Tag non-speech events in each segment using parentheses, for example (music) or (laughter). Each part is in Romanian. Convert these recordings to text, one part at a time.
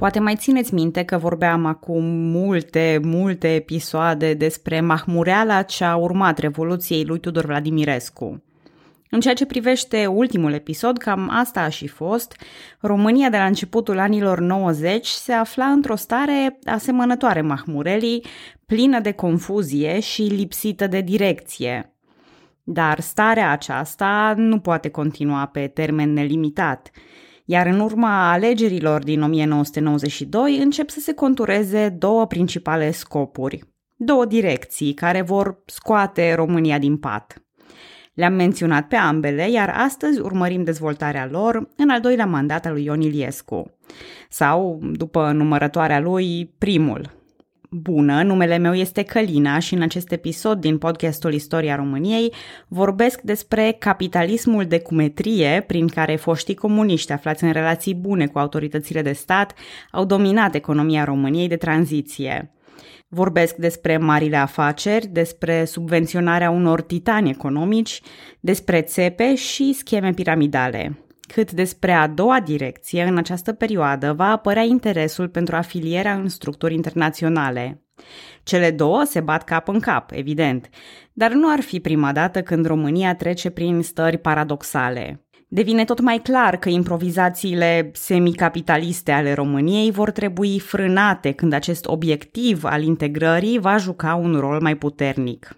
Poate mai țineți minte că vorbeam acum multe, multe episoade despre mahmureala ce a urmat Revoluției lui Tudor Vladimirescu. În ceea ce privește ultimul episod, cam asta a și fost, România de la începutul anilor 90 se afla într-o stare asemănătoare mahmurelii, plină de confuzie și lipsită de direcție. Dar starea aceasta nu poate continua pe termen nelimitat – iar în urma alegerilor din 1992 încep să se contureze două principale scopuri, două direcții care vor scoate România din pat. Le-am menționat pe ambele, iar astăzi urmărim dezvoltarea lor în al doilea mandat al lui Ion Iliescu, sau, după numărătoarea lui, primul, Bună, numele meu este Călina și în acest episod din podcastul Istoria României vorbesc despre capitalismul de cumetrie prin care foștii comuniști aflați în relații bune cu autoritățile de stat au dominat economia României de tranziție. Vorbesc despre marile afaceri, despre subvenționarea unor titani economici, despre țepe și scheme piramidale cât despre a doua direcție, în această perioadă va apărea interesul pentru afilierea în structuri internaționale. Cele două se bat cap în cap, evident, dar nu ar fi prima dată când România trece prin stări paradoxale. Devine tot mai clar că improvizațiile semicapitaliste ale României vor trebui frânate când acest obiectiv al integrării va juca un rol mai puternic.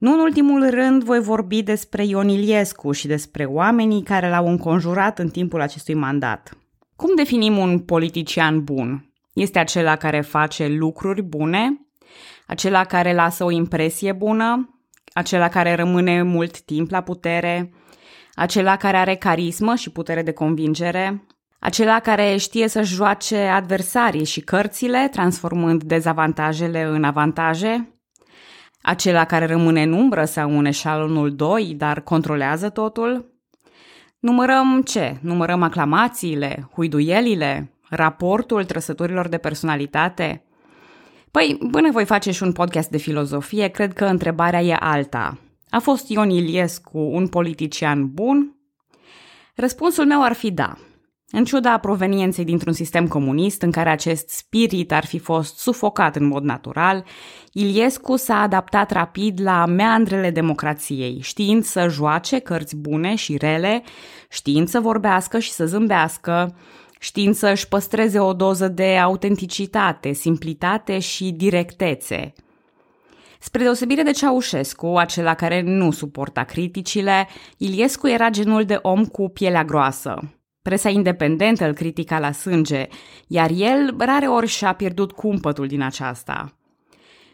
Nu în ultimul rând voi vorbi despre Ion Iliescu și despre oamenii care l-au înconjurat în timpul acestui mandat. Cum definim un politician bun? Este acela care face lucruri bune? Acela care lasă o impresie bună? Acela care rămâne mult timp la putere? Acela care are carismă și putere de convingere? Acela care știe să-și joace adversarii și cărțile, transformând dezavantajele în avantaje? Acela care rămâne în umbră sau în eșalonul 2, dar controlează totul? Numărăm ce? Numărăm aclamațiile, huiduielile, raportul trăsăturilor de personalitate? Păi, până voi face și un podcast de filozofie, cred că întrebarea e alta. A fost Ion Iliescu un politician bun? Răspunsul meu ar fi da. În ciuda provenienței dintr-un sistem comunist în care acest spirit ar fi fost sufocat în mod natural, Iliescu s-a adaptat rapid la meandrele democrației, știind să joace cărți bune și rele, știind să vorbească și să zâmbească, știind să își păstreze o doză de autenticitate, simplitate și directețe. Spre deosebire de Ceaușescu, acela care nu suporta criticile, Iliescu era genul de om cu pielea groasă, Presa independentă îl critica la sânge, iar el rare ori și-a pierdut cumpătul din aceasta.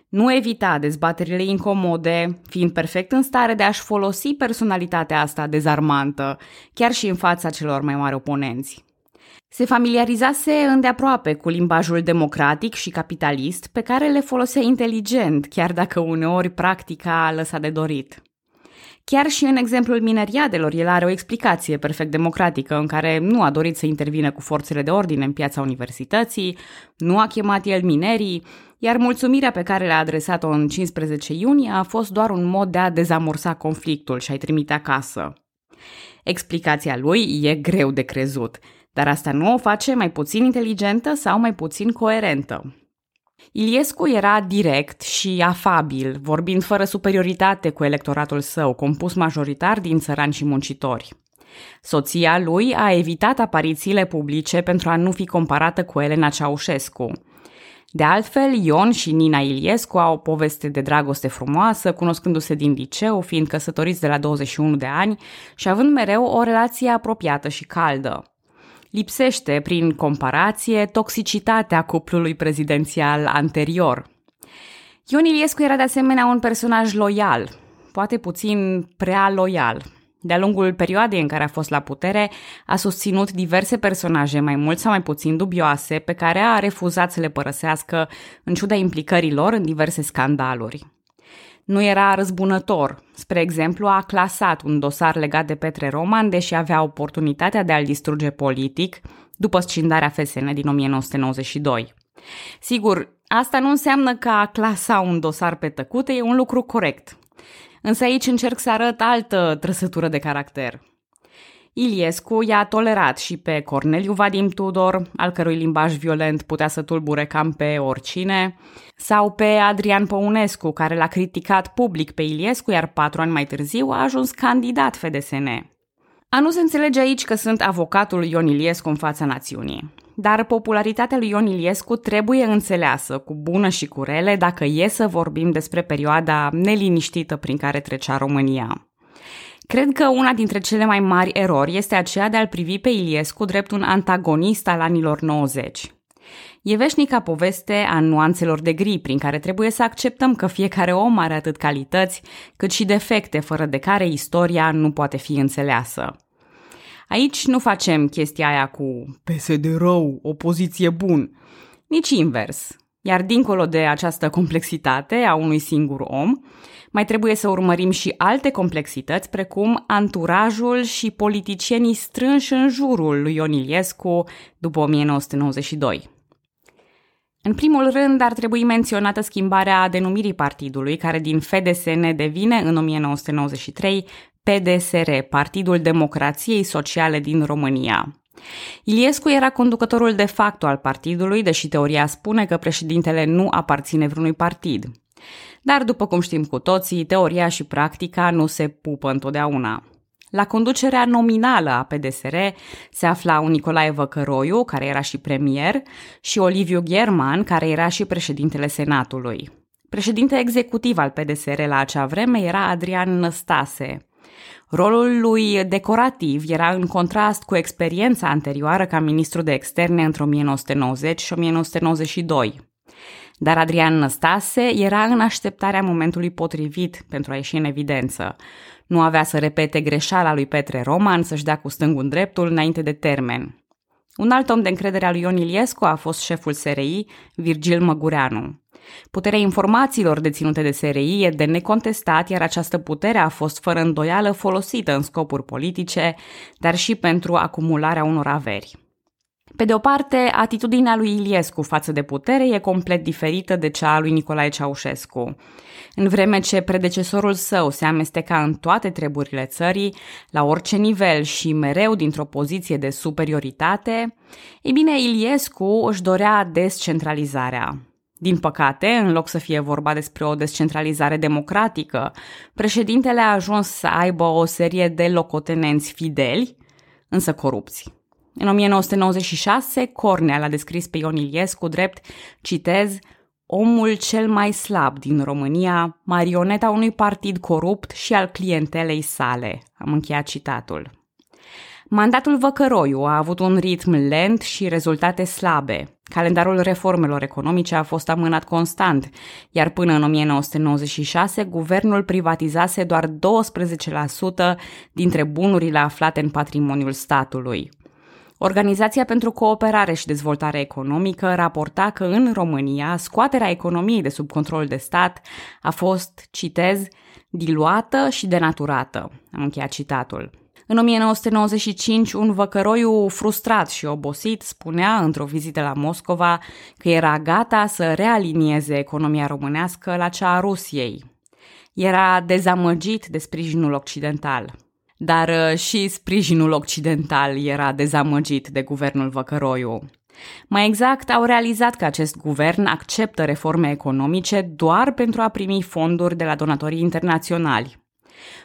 Nu evita dezbaterile incomode, fiind perfect în stare de a-și folosi personalitatea asta dezarmantă, chiar și în fața celor mai mari oponenți. Se familiarizase îndeaproape cu limbajul democratic și capitalist pe care le folosea inteligent, chiar dacă uneori practica a lăsat de dorit. Chiar și în exemplul mineriadelor, el are o explicație perfect democratică în care nu a dorit să intervină cu forțele de ordine în piața universității, nu a chemat el minerii, iar mulțumirea pe care le-a adresat-o în 15 iunie a fost doar un mod de a dezamorsa conflictul și a-i trimite acasă. Explicația lui e greu de crezut, dar asta nu o face mai puțin inteligentă sau mai puțin coerentă. Iliescu era direct și afabil, vorbind fără superioritate cu electoratul său, compus majoritar din țărani și muncitori. Soția lui a evitat aparițiile publice pentru a nu fi comparată cu Elena Ceaușescu. De altfel, Ion și Nina Iliescu au o poveste de dragoste frumoasă, cunoscându-se din liceu, fiind căsătoriți de la 21 de ani și având mereu o relație apropiată și caldă. Lipsește, prin comparație, toxicitatea cuplului prezidențial anterior. Ion Iliescu era de asemenea un personaj loial, poate puțin prea loial. De-a lungul perioadei în care a fost la putere, a susținut diverse personaje mai mult sau mai puțin dubioase pe care a refuzat să le părăsească în ciuda implicării lor în diverse scandaluri nu era răzbunător. Spre exemplu, a clasat un dosar legat de Petre Roman, deși avea oportunitatea de a-l distruge politic după scindarea FSN din 1992. Sigur, asta nu înseamnă că a clasa un dosar pe tăcute e un lucru corect. Însă aici încerc să arăt altă trăsătură de caracter. Iliescu i-a tolerat și pe Corneliu Vadim Tudor, al cărui limbaj violent putea să tulbure cam pe oricine, sau pe Adrian Păunescu, care l-a criticat public pe Iliescu, iar patru ani mai târziu a ajuns candidat FDSN. A nu se înțelege aici că sunt avocatul Ion Iliescu în fața națiunii. Dar popularitatea lui Ion Iliescu trebuie înțeleasă, cu bună și cu rele, dacă e să vorbim despre perioada neliniștită prin care trecea România. Cred că una dintre cele mai mari erori este aceea de a-l privi pe Iliescu drept un antagonist al anilor 90. E veșnica poveste a nuanțelor de gri, prin care trebuie să acceptăm că fiecare om are atât calități, cât și defecte, fără de care istoria nu poate fi înțeleasă. Aici nu facem chestia aia cu PSD rău, opoziție bun, nici invers. Iar dincolo de această complexitate a unui singur om, mai trebuie să urmărim și alte complexități, precum anturajul și politicienii strânși în jurul lui Ion Iliescu după 1992. În primul rând, ar trebui menționată schimbarea denumirii partidului, care din FDSN devine în 1993 PDSR, Partidul Democrației Sociale din România. Iliescu era conducătorul de facto al partidului, deși teoria spune că președintele nu aparține vreunui partid. Dar, după cum știm cu toții, teoria și practica nu se pupă întotdeauna. La conducerea nominală a PDSR se aflau Nicolae Văcăroiu, care era și premier, și Oliviu German, care era și președintele Senatului. Președinte executiv al PDSR la acea vreme era Adrian Năstase. Rolul lui decorativ era în contrast cu experiența anterioară ca ministru de externe între 1990 și 1992. Dar Adrian Năstase era în așteptarea momentului potrivit pentru a ieși în evidență. Nu avea să repete greșeala lui Petre Roman să-și dea cu stângul dreptul înainte de termen. Un alt om de încredere al lui Ion Iliescu a fost șeful SRI, Virgil Măgureanu. Puterea informațiilor deținute de SRI e de necontestat, iar această putere a fost fără îndoială folosită în scopuri politice, dar și pentru acumularea unor averi. Pe de o parte, atitudinea lui Iliescu față de putere e complet diferită de cea a lui Nicolae Ceaușescu. În vreme ce predecesorul său se amesteca în toate treburile țării, la orice nivel și mereu dintr-o poziție de superioritate, ei bine, Iliescu își dorea descentralizarea. Din păcate, în loc să fie vorba despre o descentralizare democratică, președintele a ajuns să aibă o serie de locotenenți fideli, însă corupți. În 1996, Cornea l-a descris pe Ion Iliescu drept, citez, omul cel mai slab din România, marioneta unui partid corupt și al clientelei sale. Am încheiat citatul. Mandatul Văcăroiu a avut un ritm lent și rezultate slabe. Calendarul reformelor economice a fost amânat constant, iar până în 1996 guvernul privatizase doar 12% dintre bunurile aflate în patrimoniul statului. Organizația pentru Cooperare și Dezvoltare Economică raporta că în România scoaterea economiei de sub control de stat a fost, citez, diluată și denaturată. Am încheiat citatul. În 1995, un văcăroiu frustrat și obosit spunea într-o vizită la Moscova că era gata să realinieze economia românească la cea a Rusiei. Era dezamăgit de sprijinul occidental dar uh, și sprijinul occidental era dezamăgit de guvernul Văcăroiu. Mai exact, au realizat că acest guvern acceptă reforme economice doar pentru a primi fonduri de la donatorii internaționali.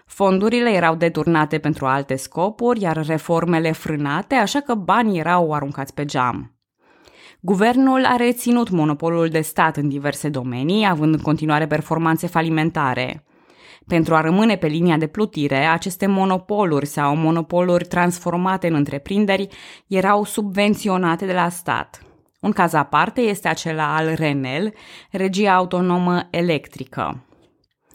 Fondurile erau deturnate pentru alte scopuri, iar reformele frânate, așa că banii erau aruncați pe geam. Guvernul a reținut monopolul de stat în diverse domenii, având în continuare performanțe falimentare. Pentru a rămâne pe linia de plutire, aceste monopoluri sau monopoluri transformate în întreprinderi erau subvenționate de la stat. Un caz aparte este acela al Renel, regia autonomă electrică.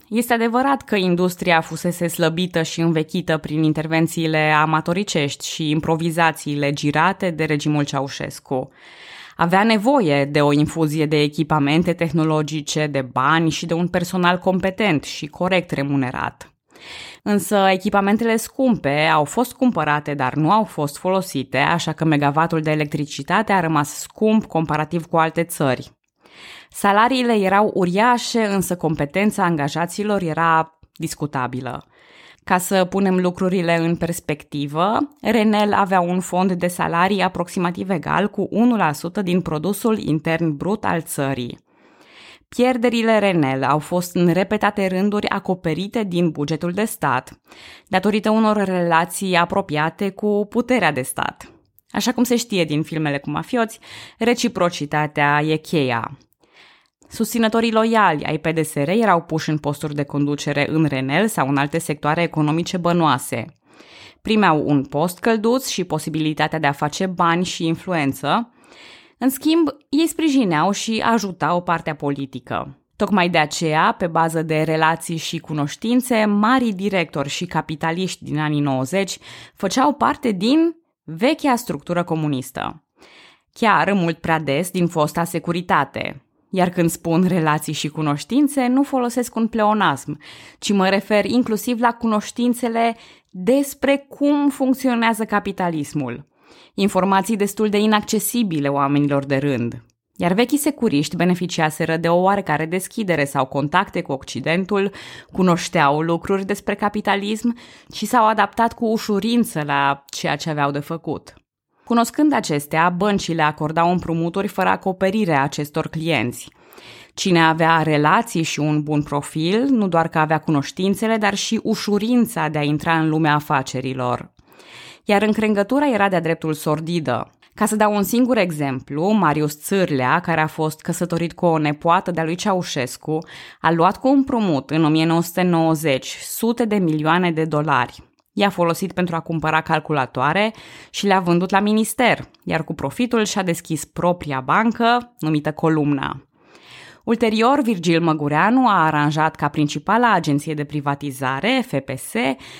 Este adevărat că industria fusese slăbită și învechită prin intervențiile amatoricești și improvizațiile girate de regimul Ceaușescu avea nevoie de o infuzie de echipamente tehnologice, de bani și de un personal competent și corect remunerat. Însă echipamentele scumpe au fost cumpărate, dar nu au fost folosite, așa că megavatul de electricitate a rămas scump comparativ cu alte țări. Salariile erau uriașe, însă competența angajaților era discutabilă. Ca să punem lucrurile în perspectivă, Renel avea un fond de salarii aproximativ egal cu 1% din produsul intern brut al țării. Pierderile Renel au fost în repetate rânduri acoperite din bugetul de stat, datorită unor relații apropiate cu puterea de stat. Așa cum se știe din filmele cu mafioți, reciprocitatea e cheia. Susținătorii loiali ai PDSR erau puși în posturi de conducere în Renel sau în alte sectoare economice bănoase. Primeau un post călduț și posibilitatea de a face bani și influență. În schimb, ei sprijineau și ajutau partea politică. Tocmai de aceea, pe bază de relații și cunoștințe, marii directori și capitaliști din anii 90 făceau parte din vechea structură comunistă. Chiar mult prea des din fosta securitate, iar când spun relații și cunoștințe, nu folosesc un pleonasm, ci mă refer inclusiv la cunoștințele despre cum funcționează capitalismul. Informații destul de inaccesibile oamenilor de rând. Iar vechii securiști beneficiaseră de o oarecare deschidere sau contacte cu Occidentul, cunoșteau lucruri despre capitalism și s-au adaptat cu ușurință la ceea ce aveau de făcut. Cunoscând acestea, băncile acordau împrumuturi fără acoperire a acestor clienți. Cine avea relații și un bun profil, nu doar că avea cunoștințele, dar și ușurința de a intra în lumea afacerilor. Iar încrengătura era de-a dreptul sordidă. Ca să dau un singur exemplu, Marius Țârlea, care a fost căsătorit cu o nepoată de-a lui Ceaușescu, a luat cu împrumut în 1990 sute de milioane de dolari. I-a folosit pentru a cumpăra calculatoare și le-a vândut la minister, iar cu profitul și-a deschis propria bancă, numită Columna. Ulterior, Virgil Măgureanu a aranjat ca principala agenție de privatizare, FPS,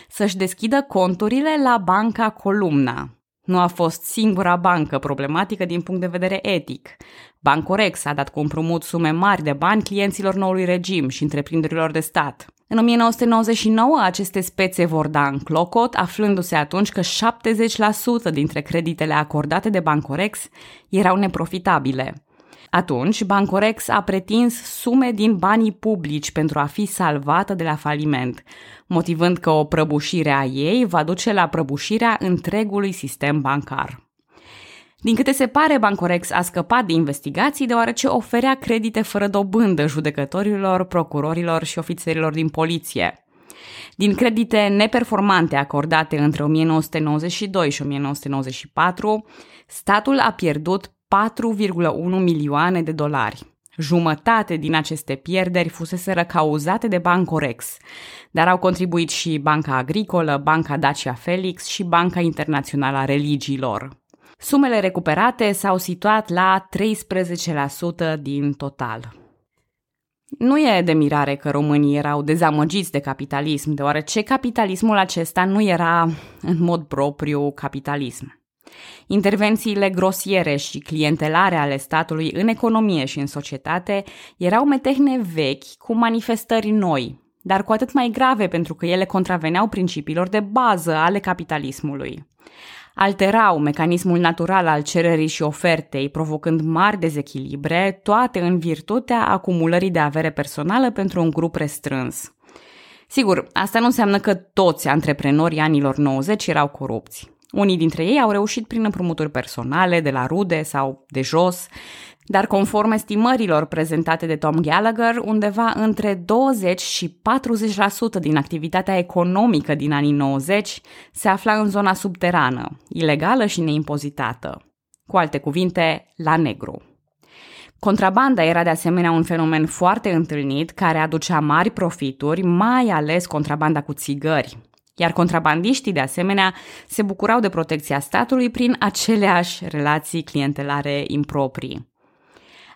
să-și deschidă conturile la banca Columna. Nu a fost singura bancă problematică din punct de vedere etic. Bancorex a dat cu împrumut sume mari de bani clienților noului regim și întreprinderilor de stat. În 1999, aceste spețe vor da în clocot, aflându-se atunci că 70% dintre creditele acordate de Bancorex erau neprofitabile. Atunci, Bancorex a pretins sume din banii publici pentru a fi salvată de la faliment, motivând că o prăbușire a ei va duce la prăbușirea întregului sistem bancar. Din câte se pare, Bancorex a scăpat de investigații deoarece oferea credite fără dobândă judecătorilor, procurorilor și ofițerilor din poliție. Din credite neperformante acordate între 1992 și 1994, statul a pierdut 4,1 milioane de dolari. Jumătate din aceste pierderi fusese cauzate de Bancorex, dar au contribuit și Banca Agricolă, Banca Dacia Felix și Banca Internațională a Religiilor. Sumele recuperate s-au situat la 13% din total. Nu e de mirare că românii erau dezamăgiți de capitalism, deoarece capitalismul acesta nu era în mod propriu capitalism. Intervențiile grosiere și clientelare ale statului în economie și în societate erau metehne vechi cu manifestări noi, dar cu atât mai grave pentru că ele contraveneau principiilor de bază ale capitalismului. Alterau mecanismul natural al cererii și ofertei, provocând mari dezechilibre, toate în virtutea acumulării de avere personală pentru un grup restrâns. Sigur, asta nu înseamnă că toți antreprenorii anilor 90 erau corupți. Unii dintre ei au reușit prin împrumuturi personale, de la rude sau de jos, dar conform estimărilor prezentate de Tom Gallagher, undeva între 20 și 40% din activitatea economică din anii 90 se afla în zona subterană, ilegală și neimpozitată. Cu alte cuvinte, la negru. Contrabanda era de asemenea un fenomen foarte întâlnit care aducea mari profituri, mai ales contrabanda cu țigări, iar contrabandiștii, de asemenea, se bucurau de protecția statului prin aceleași relații clientelare improprii.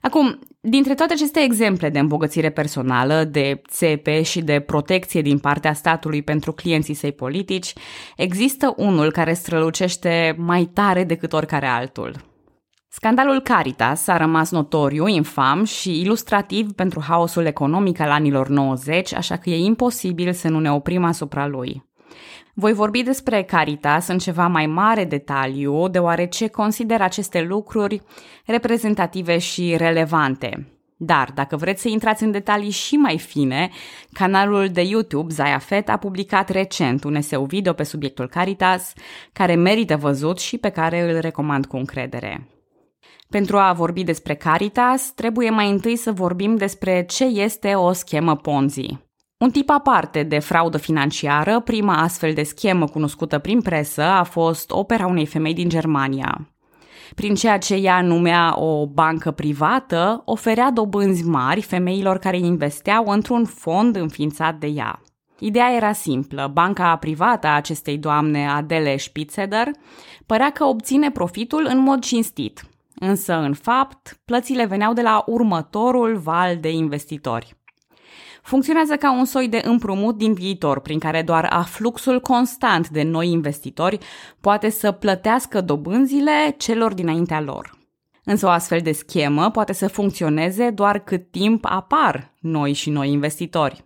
Acum, dintre toate aceste exemple de îmbogățire personală, de țepe și de protecție din partea statului pentru clienții săi politici, există unul care strălucește mai tare decât oricare altul. Scandalul Caritas a rămas notoriu, infam și ilustrativ pentru haosul economic al anilor 90, așa că e imposibil să nu ne oprim asupra lui. Voi vorbi despre Caritas în ceva mai mare detaliu, deoarece consider aceste lucruri reprezentative și relevante. Dar, dacă vreți să intrați în detalii și mai fine, canalul de YouTube Zayafet a publicat recent un eseu video pe subiectul Caritas, care merită văzut și pe care îl recomand cu încredere. Pentru a vorbi despre Caritas, trebuie mai întâi să vorbim despre ce este o schemă Ponzi. Un tip aparte de fraudă financiară, prima astfel de schemă cunoscută prin presă a fost opera unei femei din Germania. Prin ceea ce ea numea o bancă privată, oferea dobânzi mari femeilor care investeau într-un fond înființat de ea. Ideea era simplă. Banca privată a acestei doamne, Adele Spitzeder, părea că obține profitul în mod cinstit. Însă, în fapt, plățile veneau de la următorul val de investitori. Funcționează ca un soi de împrumut din viitor, prin care doar afluxul constant de noi investitori poate să plătească dobânzile celor dinaintea lor. Însă o astfel de schemă poate să funcționeze doar cât timp apar noi și noi investitori.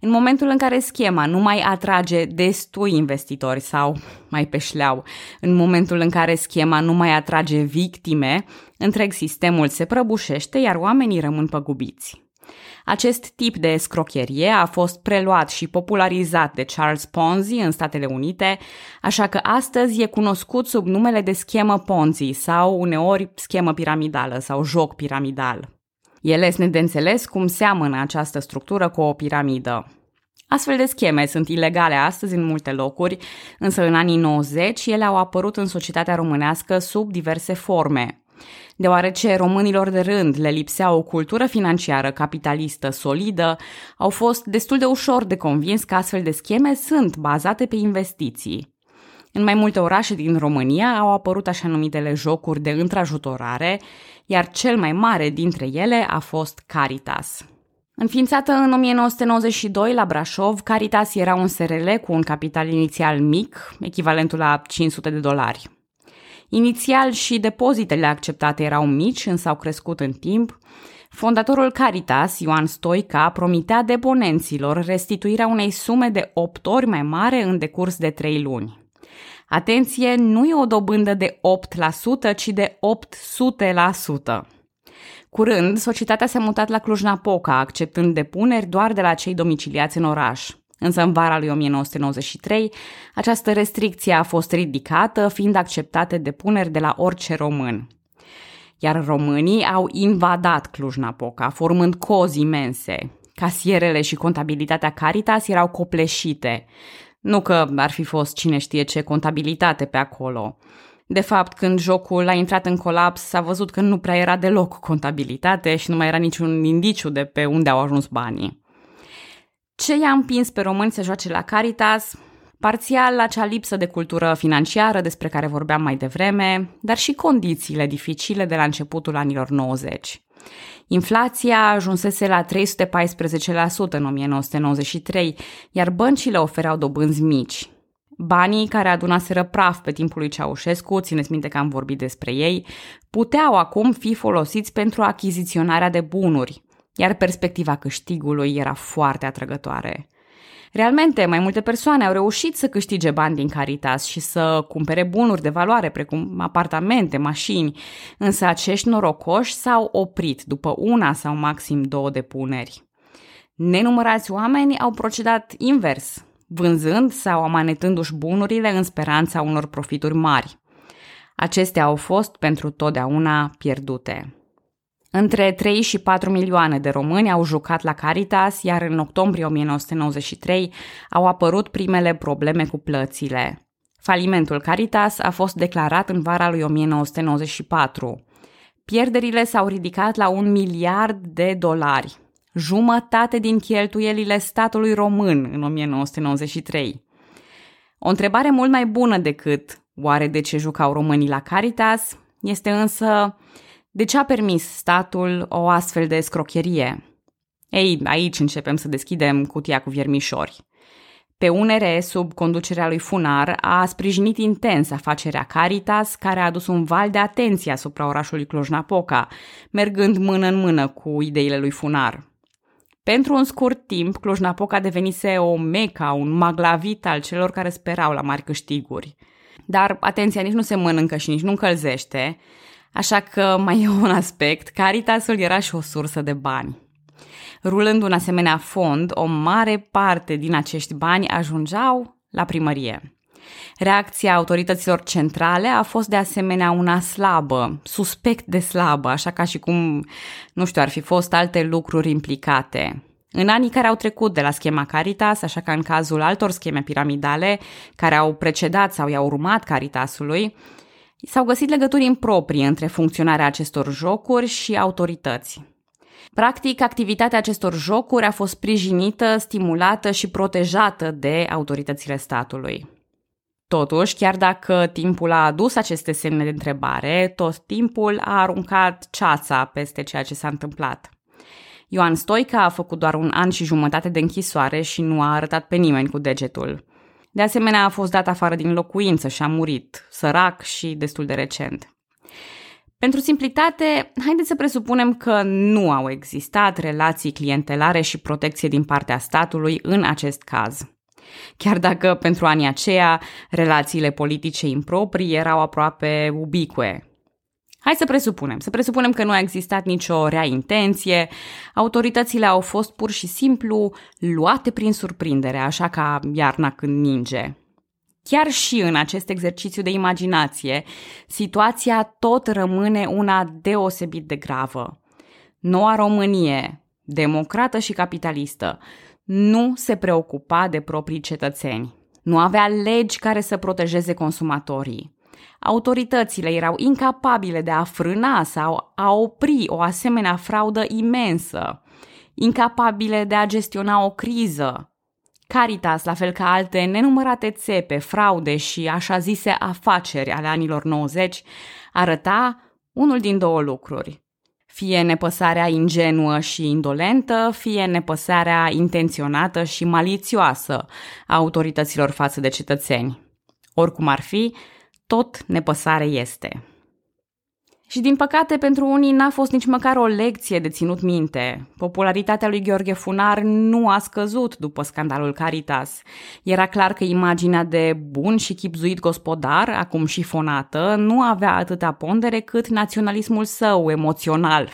În momentul în care schema nu mai atrage destui investitori sau, mai pe șleau, în momentul în care schema nu mai atrage victime, întreg sistemul se prăbușește, iar oamenii rămân păgubiți. Acest tip de escrocherie a fost preluat și popularizat de Charles Ponzi în Statele Unite, așa că astăzi e cunoscut sub numele de schemă Ponzi sau uneori schemă piramidală sau joc piramidal. E lesne de înțeles cum seamănă această structură cu o piramidă. Astfel de scheme sunt ilegale astăzi în multe locuri, însă în anii 90 ele au apărut în societatea românească sub diverse forme. Deoarece românilor de rând le lipsea o cultură financiară capitalistă solidă, au fost destul de ușor de convins că astfel de scheme sunt bazate pe investiții. În mai multe orașe din România au apărut așa numitele jocuri de întrajutorare, iar cel mai mare dintre ele a fost Caritas. Înființată în 1992 la Brașov, Caritas era un SRL cu un capital inițial mic, echivalentul la 500 de dolari. Inițial și depozitele acceptate erau mici, însă au crescut în timp. Fondatorul Caritas, Ioan Stoica, promitea deponenților restituirea unei sume de 8 ori mai mare în decurs de 3 luni. Atenție, nu e o dobândă de 8%, ci de 800%. Curând, societatea s-a mutat la Cluj-Napoca, acceptând depuneri doar de la cei domiciliați în oraș. Însă în vara lui 1993, această restricție a fost ridicată, fiind acceptate depuneri de la orice român. Iar românii au invadat Cluj-Napoca, formând cozi imense. Casierele și contabilitatea Caritas erau copleșite. Nu că ar fi fost cine știe ce contabilitate pe acolo. De fapt, când jocul a intrat în colaps, s-a văzut că nu prea era deloc contabilitate și nu mai era niciun indiciu de pe unde au ajuns banii. Ce i-a împins pe români să joace la Caritas? Parțial acea lipsă de cultură financiară despre care vorbeam mai devreme, dar și condițiile dificile de la începutul anilor 90. Inflația ajunsese la 314% în 1993, iar băncile ofereau dobânzi mici. Banii care adunaseră praf pe timpul lui Ceaușescu, țineți minte că am vorbit despre ei, puteau acum fi folosiți pentru achiziționarea de bunuri, iar perspectiva câștigului era foarte atrăgătoare. Realmente, mai multe persoane au reușit să câștige bani din Caritas și să cumpere bunuri de valoare, precum apartamente, mașini, însă acești norocoși s-au oprit după una sau maxim două depuneri. Nenumărați oameni au procedat invers, vânzând sau amanetându-și bunurile în speranța unor profituri mari. Acestea au fost pentru totdeauna pierdute. Între 3 și 4 milioane de români au jucat la Caritas, iar în octombrie 1993 au apărut primele probleme cu plățile. Falimentul Caritas a fost declarat în vara lui 1994. Pierderile s-au ridicat la un miliard de dolari, jumătate din cheltuielile statului român în 1993. O întrebare mult mai bună decât oare de ce jucau românii la Caritas este însă de ce a permis statul o astfel de scrocherie? Ei, aici începem să deschidem cutia cu viermișori. Pe UNR, sub conducerea lui Funar, a sprijinit intens afacerea Caritas, care a adus un val de atenție asupra orașului Cluj-Napoca, mergând mână în mână cu ideile lui Funar. Pentru un scurt timp, Cluj-Napoca devenise o meca, un maglavit al celor care sperau la mari câștiguri. Dar atenția nici nu se mănâncă și nici nu încălzește, Așa că mai e un aspect, Caritasul era și o sursă de bani. Rulând un asemenea fond, o mare parte din acești bani ajungeau la primărie. Reacția autorităților centrale a fost de asemenea una slabă, suspect de slabă, așa ca și cum, nu știu, ar fi fost alte lucruri implicate. În anii care au trecut de la schema Caritas, așa ca în cazul altor scheme piramidale care au precedat sau i-au urmat Caritasului, s-au găsit legături improprii între funcționarea acestor jocuri și autorități. Practic, activitatea acestor jocuri a fost sprijinită, stimulată și protejată de autoritățile statului. Totuși, chiar dacă timpul a adus aceste semne de întrebare, tot timpul a aruncat ceața peste ceea ce s-a întâmplat. Ioan Stoica a făcut doar un an și jumătate de închisoare și nu a arătat pe nimeni cu degetul. De asemenea, a fost dat afară din locuință și a murit, sărac și destul de recent. Pentru simplitate, haideți să presupunem că nu au existat relații clientelare și protecție din partea statului în acest caz. Chiar dacă pentru anii aceia relațiile politice improprii erau aproape ubicue, Hai să presupunem, să presupunem că nu a existat nicio rea intenție, autoritățile au fost pur și simplu luate prin surprindere, așa ca iarna când ninge. Chiar și în acest exercițiu de imaginație, situația tot rămâne una deosebit de gravă. Noua Românie, democrată și capitalistă, nu se preocupa de proprii cetățeni. Nu avea legi care să protejeze consumatorii. Autoritățile erau incapabile de a frâna sau a opri o asemenea fraudă imensă, incapabile de a gestiona o criză. Caritas, la fel ca alte nenumărate țepe, fraude și așa zise afaceri ale anilor 90, arăta unul din două lucruri. Fie nepăsarea ingenuă și indolentă, fie nepăsarea intenționată și malițioasă a autorităților față de cetățeni. Oricum ar fi, tot nepăsare este. Și din păcate pentru unii n-a fost nici măcar o lecție de ținut minte. Popularitatea lui Gheorghe Funar nu a scăzut după scandalul Caritas. Era clar că imaginea de bun și chipzuit gospodar, acum și fonată, nu avea atâta pondere cât naționalismul său emoțional.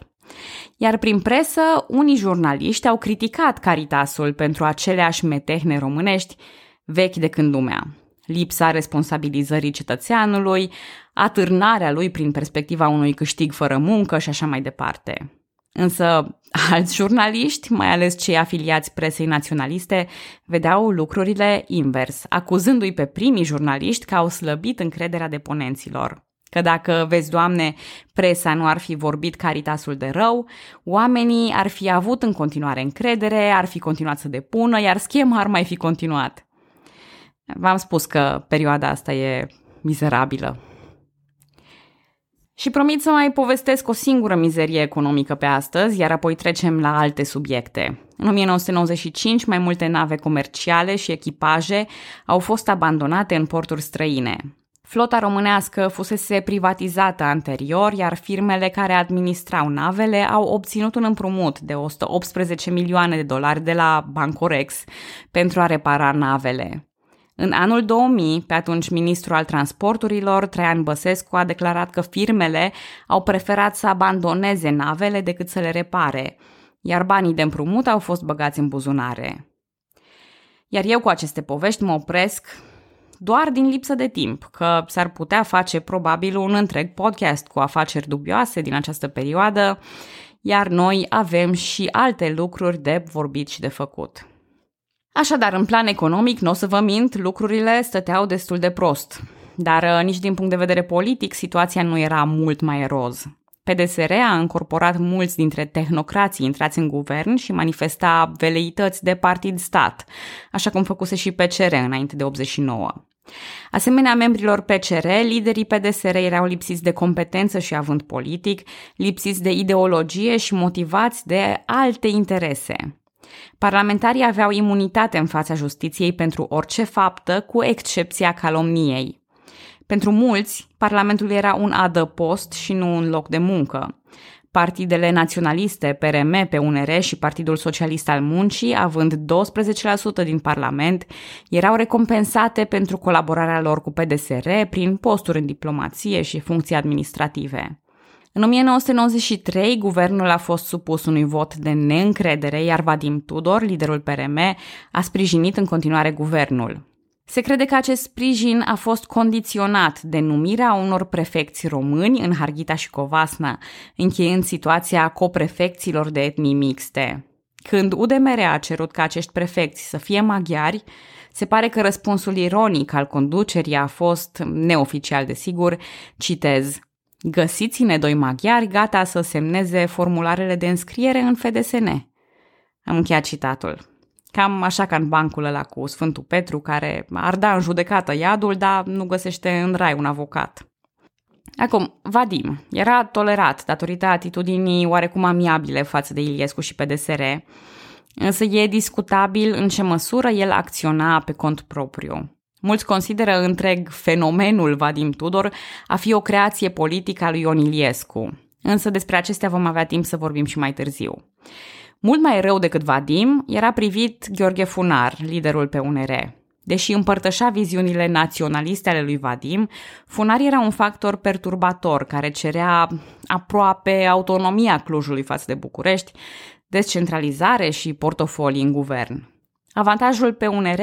Iar prin presă, unii jurnaliști au criticat Caritasul pentru aceleași metehne românești vechi de când lumea lipsa responsabilizării cetățeanului, atârnarea lui prin perspectiva unui câștig fără muncă și așa mai departe. Însă (laughs) alți jurnaliști, mai ales cei afiliați presei naționaliste, vedeau lucrurile invers, acuzându-i pe primii jurnaliști că au slăbit încrederea deponenților. Că dacă, vezi, Doamne, presa nu ar fi vorbit caritasul de rău, oamenii ar fi avut în continuare încredere, ar fi continuat să depună, iar schema ar mai fi continuat. V-am spus că perioada asta e mizerabilă. Și promit să mai povestesc o singură mizerie economică pe astăzi, iar apoi trecem la alte subiecte. În 1995, mai multe nave comerciale și echipaje au fost abandonate în porturi străine. Flota românească fusese privatizată anterior, iar firmele care administrau navele au obținut un împrumut de 118 milioane de dolari de la Bancorex pentru a repara navele. În anul 2000, pe atunci ministru al transporturilor, Traian Băsescu a declarat că firmele au preferat să abandoneze navele decât să le repare, iar banii de împrumut au fost băgați în buzunare. Iar eu cu aceste povești mă opresc doar din lipsă de timp, că s-ar putea face probabil un întreg podcast cu afaceri dubioase din această perioadă, iar noi avem și alte lucruri de vorbit și de făcut. Așadar, în plan economic, nu o să vă mint, lucrurile stăteau destul de prost. Dar uh, nici din punct de vedere politic, situația nu era mult mai roz. PDSR a încorporat mulți dintre tehnocrații intrați în guvern și manifesta veleități de partid-stat, așa cum făcuse și PCR înainte de 89. Asemenea membrilor PCR, liderii PDSR erau lipsiți de competență și avânt politic, lipsiți de ideologie și motivați de alte interese. Parlamentarii aveau imunitate în fața justiției pentru orice faptă, cu excepția calomniei. Pentru mulți, Parlamentul era un adăpost și nu un loc de muncă. Partidele naționaliste, PRM, PUNR și Partidul Socialist al Muncii, având 12% din Parlament, erau recompensate pentru colaborarea lor cu PDSR prin posturi în diplomație și funcții administrative. În 1993, guvernul a fost supus unui vot de neîncredere, iar Vadim Tudor, liderul PRM, a sprijinit în continuare guvernul. Se crede că acest sprijin a fost condiționat de numirea unor prefecți români în Harghita și Covasna, încheiând situația coprefecților de etnii mixte. Când UDMR a cerut ca acești prefecți să fie maghiari, se pare că răspunsul ironic al conducerii a fost, neoficial desigur, citez, Găsiți-ne doi maghiari gata să semneze formularele de înscriere în FDSN. Am încheiat citatul. Cam așa ca în bancul ăla cu Sfântul Petru, care ar da în judecată iadul, dar nu găsește în rai un avocat. Acum, Vadim era tolerat datorită atitudinii oarecum amiabile față de Iliescu și PDSR, însă e discutabil în ce măsură el acționa pe cont propriu. Mulți consideră întreg fenomenul Vadim Tudor a fi o creație politică a lui Ion Iliescu, însă despre acestea vom avea timp să vorbim și mai târziu. Mult mai rău decât Vadim era privit Gheorghe Funar, liderul PUNR. Deși împărtășea viziunile naționaliste ale lui Vadim, Funar era un factor perturbator care cerea aproape autonomia Clujului față de București, descentralizare și portofolii în guvern. Avantajul pe UNR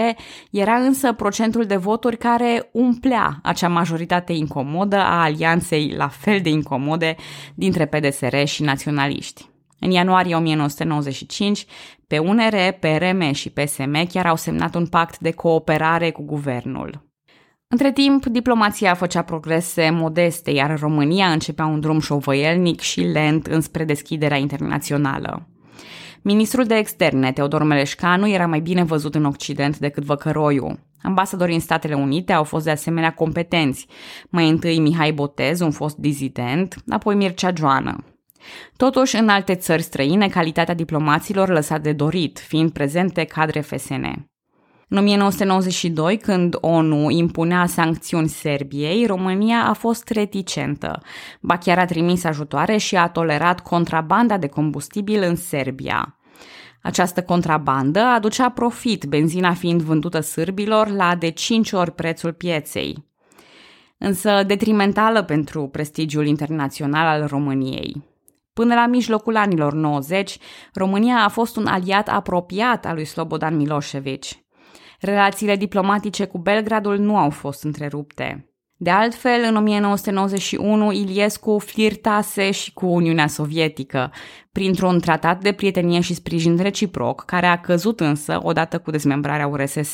era însă procentul de voturi care umplea acea majoritate incomodă a alianței la fel de incomode dintre PDSR și naționaliști. În ianuarie 1995, pe UNR, PRM și PSM chiar au semnat un pact de cooperare cu guvernul. Între timp, diplomația făcea progrese modeste, iar România începea un drum șovăielnic și lent înspre deschiderea internațională. Ministrul de externe, Teodor Meleșcanu, era mai bine văzut în Occident decât Văcăroiu. Ambasadorii în Statele Unite au fost de asemenea competenți. Mai întâi Mihai Botez, un fost dizident, apoi Mircea Joană. Totuși, în alte țări străine, calitatea diplomaților lăsa de dorit, fiind prezente cadre FSN. În 1992, când ONU impunea sancțiuni Serbiei, România a fost reticentă. Ba chiar a trimis ajutoare și a tolerat contrabanda de combustibil în Serbia. Această contrabandă aducea profit, benzina fiind vândută sârbilor la de 5 ori prețul pieței. Însă detrimentală pentru prestigiul internațional al României. Până la mijlocul anilor 90, România a fost un aliat apropiat al lui Slobodan Milosevic. Relațiile diplomatice cu Belgradul nu au fost întrerupte. De altfel, în 1991, Iliescu flirtase și cu Uniunea Sovietică, printr-un tratat de prietenie și sprijin reciproc, care a căzut însă odată cu dezmembrarea URSS.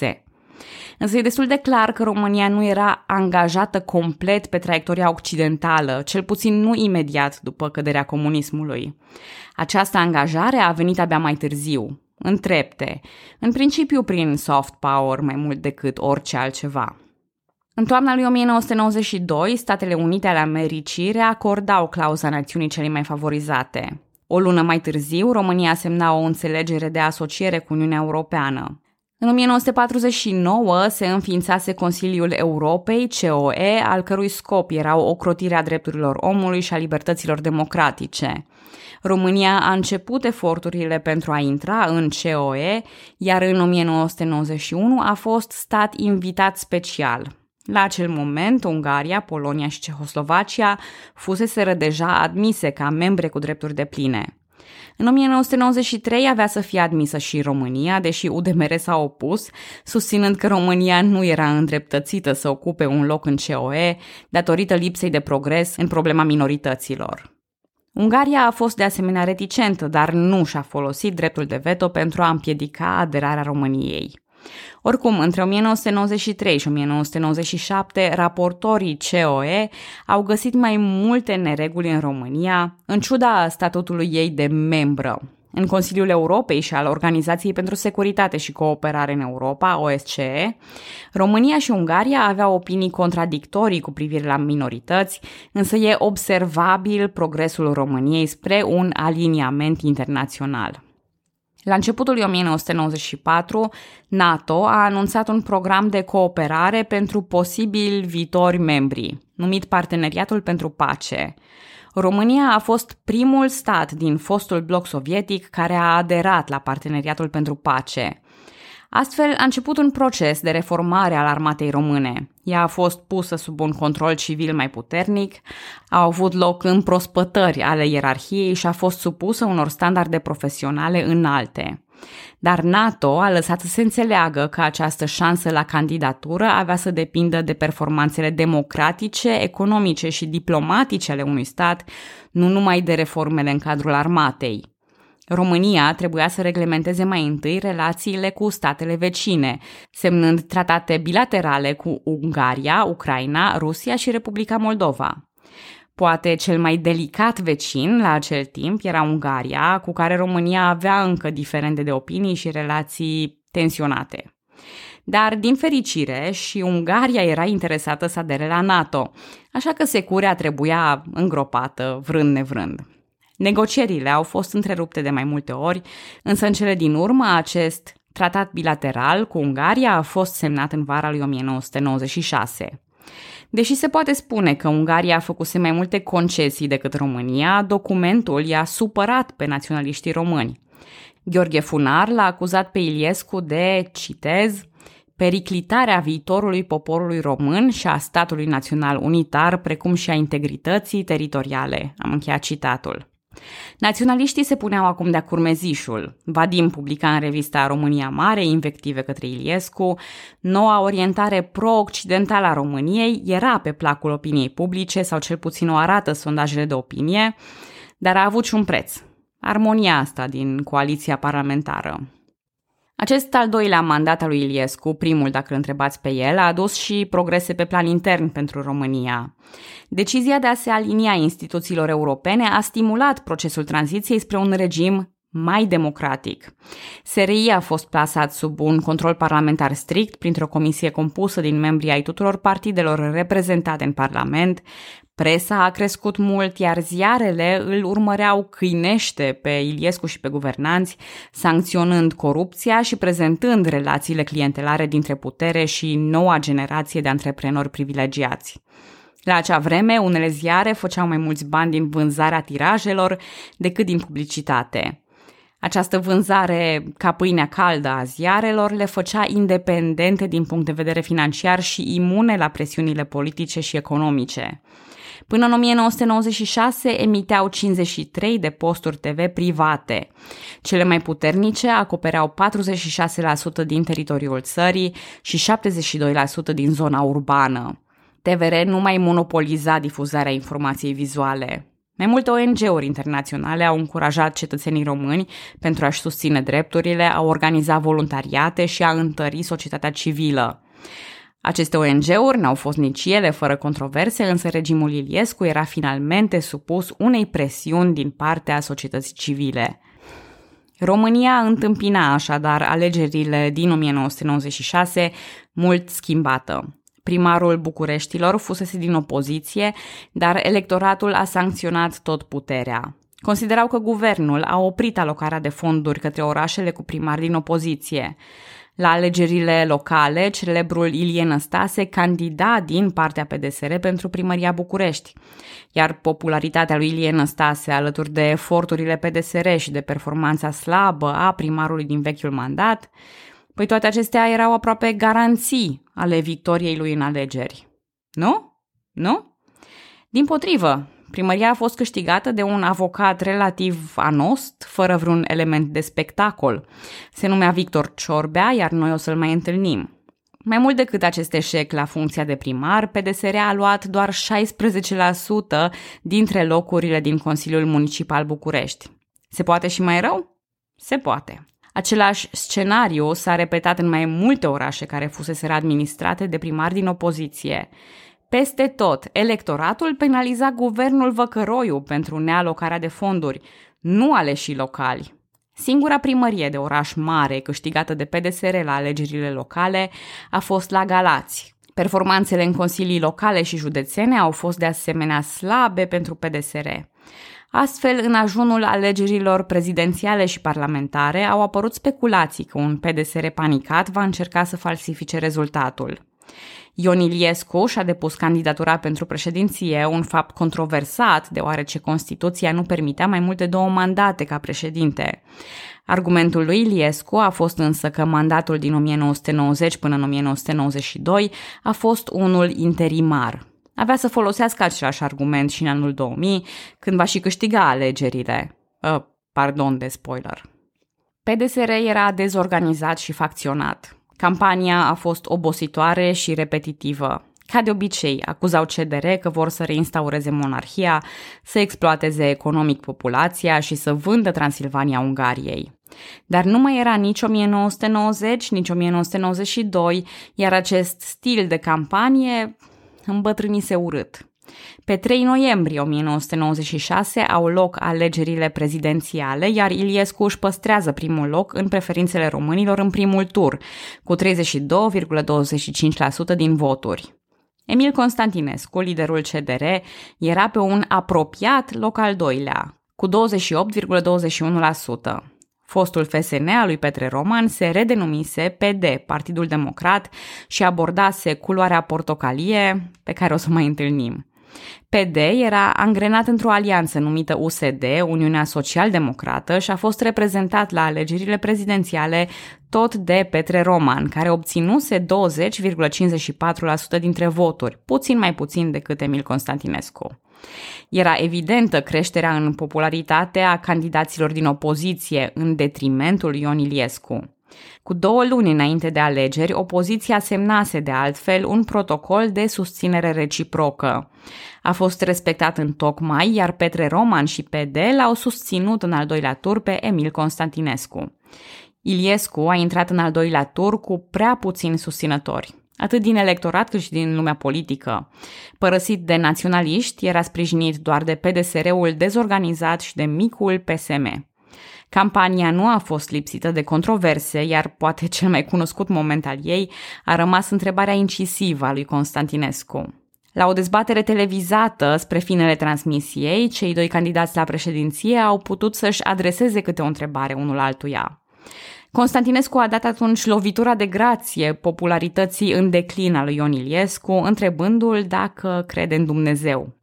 Însă e destul de clar că România nu era angajată complet pe traiectoria occidentală, cel puțin nu imediat după căderea comunismului. Această angajare a venit abia mai târziu, în trepte, în principiu prin soft power mai mult decât orice altceva. În toamna lui 1992, Statele Unite ale Americii reacordau clauza națiunii cele mai favorizate. O lună mai târziu, România semna o înțelegere de asociere cu Uniunea Europeană. În 1949 se înființase Consiliul Europei, COE, al cărui scop era ocrotirea drepturilor omului și a libertăților democratice. România a început eforturile pentru a intra în COE, iar în 1991 a fost stat invitat special. La acel moment, Ungaria, Polonia și Cehoslovacia fuseseră deja admise ca membre cu drepturi de pline. În 1993 avea să fie admisă și România, deși UDMR s-a opus, susținând că România nu era îndreptățită să ocupe un loc în COE datorită lipsei de progres în problema minorităților. Ungaria a fost de asemenea reticentă, dar nu și-a folosit dreptul de veto pentru a împiedica aderarea României. Oricum, între 1993 și 1997, raportorii COE au găsit mai multe nereguli în România, în ciuda statutului ei de membră. În Consiliul Europei și al Organizației pentru Securitate și Cooperare în Europa, OSCE, România și Ungaria aveau opinii contradictorii cu privire la minorități, însă e observabil progresul României spre un aliniament internațional. La începutul lui 1994, NATO a anunțat un program de cooperare pentru posibili viitori membri, numit Parteneriatul pentru Pace. România a fost primul stat din fostul bloc sovietic care a aderat la Parteneriatul pentru Pace. Astfel a început un proces de reformare al armatei române. Ea a fost pusă sub un control civil mai puternic, au avut loc în prospătări ale ierarhiei și a fost supusă unor standarde profesionale înalte. Dar NATO a lăsat să se înțeleagă că această șansă la candidatură avea să depindă de performanțele democratice, economice și diplomatice ale unui stat, nu numai de reformele în cadrul armatei. România trebuia să reglementeze mai întâi relațiile cu statele vecine, semnând tratate bilaterale cu Ungaria, Ucraina, Rusia și Republica Moldova. Poate cel mai delicat vecin la acel timp era Ungaria, cu care România avea încă diferende de opinii și relații tensionate. Dar, din fericire, și Ungaria era interesată să adere la NATO, așa că securea trebuia îngropată, vrând nevrând. Negocierile au fost întrerupte de mai multe ori, însă în cele din urmă acest tratat bilateral cu Ungaria a fost semnat în vara lui 1996. Deși se poate spune că Ungaria a făcuse mai multe concesii decât România, documentul i-a supărat pe naționaliștii români. Gheorghe Funar l-a acuzat pe Iliescu de, citez, periclitarea viitorului poporului român și a statului național unitar, precum și a integrității teritoriale. Am încheiat citatul. Naționaliștii se puneau acum de-a curmezișul. Vadim publica în revista România Mare invective către Iliescu. Noua orientare pro-occidentală a României era pe placul opiniei publice, sau cel puțin o arată sondajele de opinie, dar a avut și un preț. Armonia asta din coaliția parlamentară. Acest al doilea mandat al lui Iliescu, primul dacă îl întrebați pe el, a adus și progrese pe plan intern pentru România. Decizia de a se alinia instituțiilor europene a stimulat procesul tranziției spre un regim mai democratic. SRI a fost plasat sub un control parlamentar strict printr-o comisie compusă din membrii ai tuturor partidelor reprezentate în Parlament, Presa a crescut mult, iar ziarele îl urmăreau câinește pe Iliescu și pe guvernanți, sancționând corupția și prezentând relațiile clientelare dintre putere și noua generație de antreprenori privilegiați. La acea vreme, unele ziare făceau mai mulți bani din vânzarea tirajelor decât din publicitate. Această vânzare ca pâinea caldă a ziarelor le făcea independente din punct de vedere financiar și imune la presiunile politice și economice. Până în 1996 emiteau 53 de posturi TV private. Cele mai puternice acopereau 46% din teritoriul țării și 72% din zona urbană. TVR nu mai monopoliza difuzarea informației vizuale. Mai multe ONG-uri internaționale au încurajat cetățenii români pentru a-și susține drepturile, a organiza voluntariate și a întări societatea civilă. Aceste ONG-uri n-au fost nici ele fără controverse, însă regimul Iliescu era finalmente supus unei presiuni din partea societății civile. România întâmpina așadar alegerile din 1996 mult schimbată. Primarul Bucureștilor fusese din opoziție, dar electoratul a sancționat tot puterea. Considerau că guvernul a oprit alocarea de fonduri către orașele cu primari din opoziție. La alegerile locale, celebrul Ilie Năstase candida din partea PDSR pentru primăria București, iar popularitatea lui Ilie Năstase, alături de eforturile PDSR și de performanța slabă a primarului din vechiul mandat, păi toate acestea erau aproape garanții ale victoriei lui în alegeri. Nu? Nu? Din potrivă, Primăria a fost câștigată de un avocat relativ anost, fără vreun element de spectacol. Se numea Victor Ciorbea, iar noi o să-l mai întâlnim. Mai mult decât acest eșec la funcția de primar, PDSR a luat doar 16% dintre locurile din Consiliul Municipal București. Se poate și mai rău? Se poate. Același scenariu s-a repetat în mai multe orașe care fusese administrate de primari din opoziție. Peste tot, electoratul penaliza guvernul Văcăroiu pentru nealocarea de fonduri, nu aleșii locali. Singura primărie de oraș mare câștigată de PDSR la alegerile locale a fost la Galați. Performanțele în consilii locale și județene au fost de asemenea slabe pentru PDSR. Astfel, în ajunul alegerilor prezidențiale și parlamentare au apărut speculații că un PDSR panicat va încerca să falsifice rezultatul. Ion Iliescu și-a depus candidatura pentru președinție, un fapt controversat, deoarece Constituția nu permitea mai multe două mandate ca președinte. Argumentul lui Iliescu a fost însă că mandatul din 1990 până în 1992 a fost unul interimar. Avea să folosească același argument și în anul 2000, când va și câștiga alegerile. Uh, pardon de spoiler. PDSR era dezorganizat și facționat. Campania a fost obositoare și repetitivă. Ca de obicei, acuzau CDR că vor să reinstaureze monarhia, să exploateze economic populația și să vândă Transilvania Ungariei. Dar nu mai era nici 1990, nici 1992, iar acest stil de campanie îmbătrânise urât. Pe 3 noiembrie 1996 au loc alegerile prezidențiale, iar Iliescu își păstrează primul loc în preferințele românilor în primul tur, cu 32,25% din voturi. Emil Constantinescu, liderul CDR, era pe un apropiat loc al doilea, cu 28,21%. Fostul FSN al lui Petre Roman se redenumise PD, Partidul Democrat, și abordase culoarea portocalie, pe care o să mai întâlnim. PD era angrenat într-o alianță numită USD, Uniunea Social-Democrată, și a fost reprezentat la alegerile prezidențiale tot de Petre Roman, care obținuse 20,54% dintre voturi, puțin mai puțin decât Emil Constantinescu. Era evidentă creșterea în popularitate a candidaților din opoziție în detrimentul Ion Iliescu. Cu două luni înainte de alegeri, opoziția semnase de altfel un protocol de susținere reciprocă. A fost respectat în tocmai, iar Petre Roman și PD l-au susținut în al doilea tur pe Emil Constantinescu. Iliescu a intrat în al doilea tur cu prea puțini susținători atât din electorat cât și din lumea politică. Părăsit de naționaliști, era sprijinit doar de PDSR-ul dezorganizat și de micul PSM. Campania nu a fost lipsită de controverse, iar poate cel mai cunoscut moment al ei a rămas întrebarea incisivă a lui Constantinescu. La o dezbatere televizată spre finele transmisiei, cei doi candidați la președinție au putut să-și adreseze câte o întrebare unul altuia. Constantinescu a dat atunci lovitura de grație popularității în declin al lui Ion Iliescu, întrebându-l dacă crede în Dumnezeu.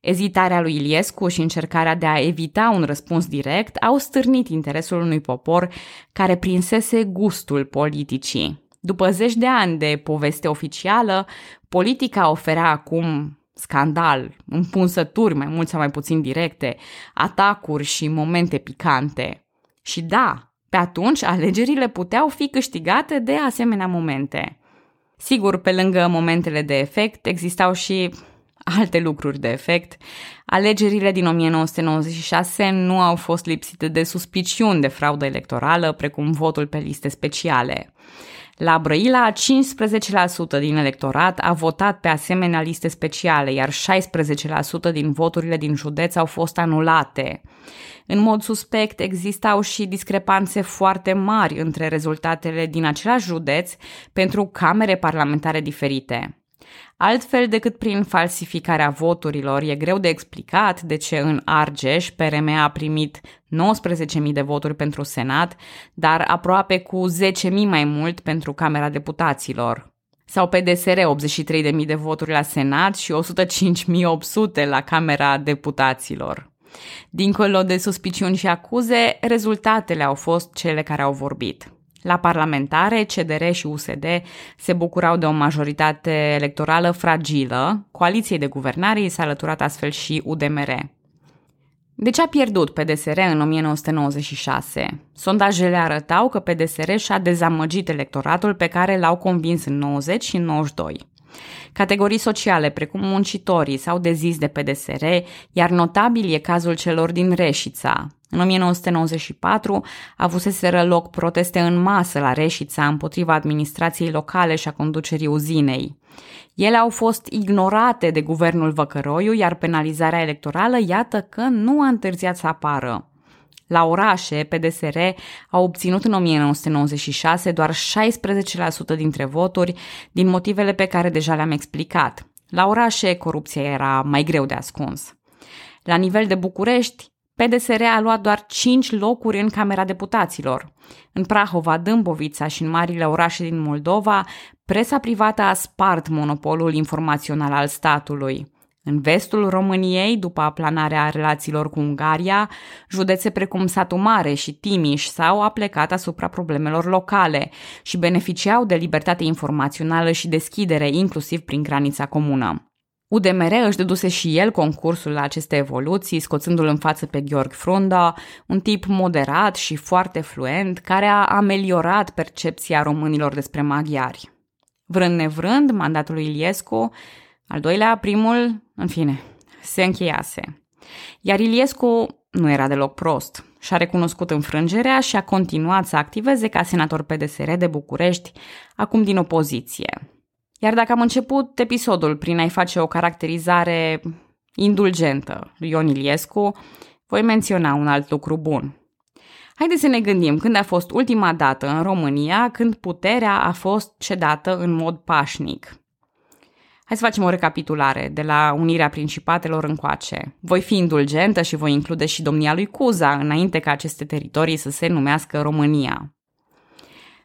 Ezitarea lui Iliescu și încercarea de a evita un răspuns direct au stârnit interesul unui popor care prinsese gustul politicii. După zeci de ani de poveste oficială, politica oferea acum scandal, împunsături mai mult sau mai puțin directe, atacuri și momente picante. Și da, pe atunci alegerile puteau fi câștigate de asemenea momente. Sigur, pe lângă momentele de efect, existau și alte lucruri de efect. Alegerile din 1996 nu au fost lipsite de suspiciuni de fraudă electorală, precum votul pe liste speciale. La Brăila, 15% din electorat a votat pe asemenea liste speciale, iar 16% din voturile din județ au fost anulate. În mod suspect, existau și discrepanțe foarte mari între rezultatele din același județ pentru camere parlamentare diferite. Altfel decât prin falsificarea voturilor, e greu de explicat de ce în Argeș PRM a primit 19.000 de voturi pentru Senat, dar aproape cu 10.000 mai mult pentru Camera Deputaților. Sau PDSR 83.000 de voturi la Senat și 105.800 la Camera Deputaților. Dincolo de suspiciuni și acuze, rezultatele au fost cele care au vorbit. La parlamentare, CDR și USD se bucurau de o majoritate electorală fragilă, coaliției de guvernare i s-a alăturat astfel și UDMR. De ce a pierdut PDSR în 1996? Sondajele arătau că PDSR și-a dezamăgit electoratul pe care l-au convins în 90 și în 92. Categorii sociale, precum muncitorii, s-au dezis de PDSR, iar notabil e cazul celor din Reșița. În 1994 avuseseră loc proteste în masă la Reșița împotriva administrației locale și a conducerii uzinei. Ele au fost ignorate de guvernul Văcăroiu, iar penalizarea electorală, iată că nu a întârziat să apară. La orașe, PDSR a obținut în 1996 doar 16% dintre voturi, din motivele pe care deja le-am explicat. La orașe, corupția era mai greu de ascuns. La nivel de București, PDSR a luat doar 5 locuri în Camera Deputaților. În Prahova, Dâmbovița și în marile orașe din Moldova, presa privată a spart monopolul informațional al statului. În vestul României, după aplanarea relațiilor cu Ungaria, județe precum Satu Mare și Timiș s-au aplecat asupra problemelor locale și beneficiau de libertate informațională și deschidere, inclusiv prin granița comună. UDMR își deduse și el concursul la aceste evoluții, scoțându-l în față pe Gheorghe Frunda, un tip moderat și foarte fluent, care a ameliorat percepția românilor despre maghiari. Vrând nevrând, mandatul lui Iliescu, al doilea, primul, în fine, se încheiase. Iar Iliescu nu era deloc prost. Și-a recunoscut înfrângerea și a continuat să activeze ca senator PDSR de București, acum din opoziție. Iar dacă am început episodul prin a-i face o caracterizare indulgentă lui Ion Iliescu, voi menționa un alt lucru bun. Haideți să ne gândim când a fost ultima dată în România când puterea a fost cedată în mod pașnic. Hai să facem o recapitulare de la unirea principatelor încoace. Voi fi indulgentă și voi include și domnia lui Cuza înainte ca aceste teritorii să se numească România.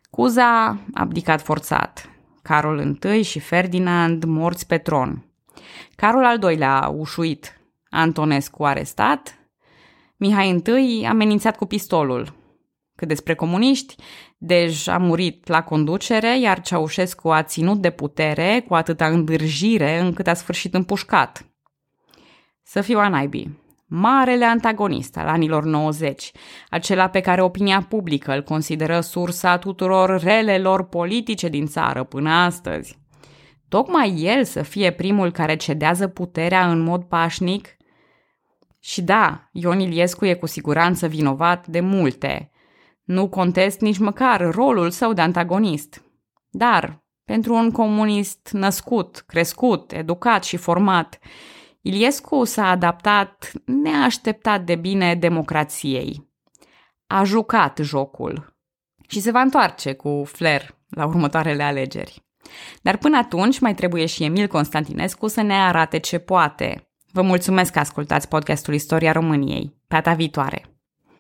Cuza a abdicat forțat. Carol I și Ferdinand morți pe tron. Carol al II-lea ușuit, Antonescu arestat, Mihai I amenințat cu pistolul. Cât despre comuniști, Dej a murit la conducere, iar Ceaușescu a ținut de putere cu atâta îndârjire încât a sfârșit împușcat. Să fiu a naibii marele antagonist al anilor 90, acela pe care opinia publică îl consideră sursa tuturor relelor politice din țară până astăzi. Tocmai el să fie primul care cedează puterea în mod pașnic? Și da, Ion Iliescu e cu siguranță vinovat de multe. Nu contest nici măcar rolul său de antagonist. Dar, pentru un comunist născut, crescut, educat și format, Iliescu s-a adaptat neașteptat de bine democrației. A jucat jocul și se va întoarce cu flair la următoarele alegeri. Dar până atunci mai trebuie și Emil Constantinescu să ne arate ce poate. Vă mulțumesc că ascultați podcastul Istoria României. Pe data viitoare!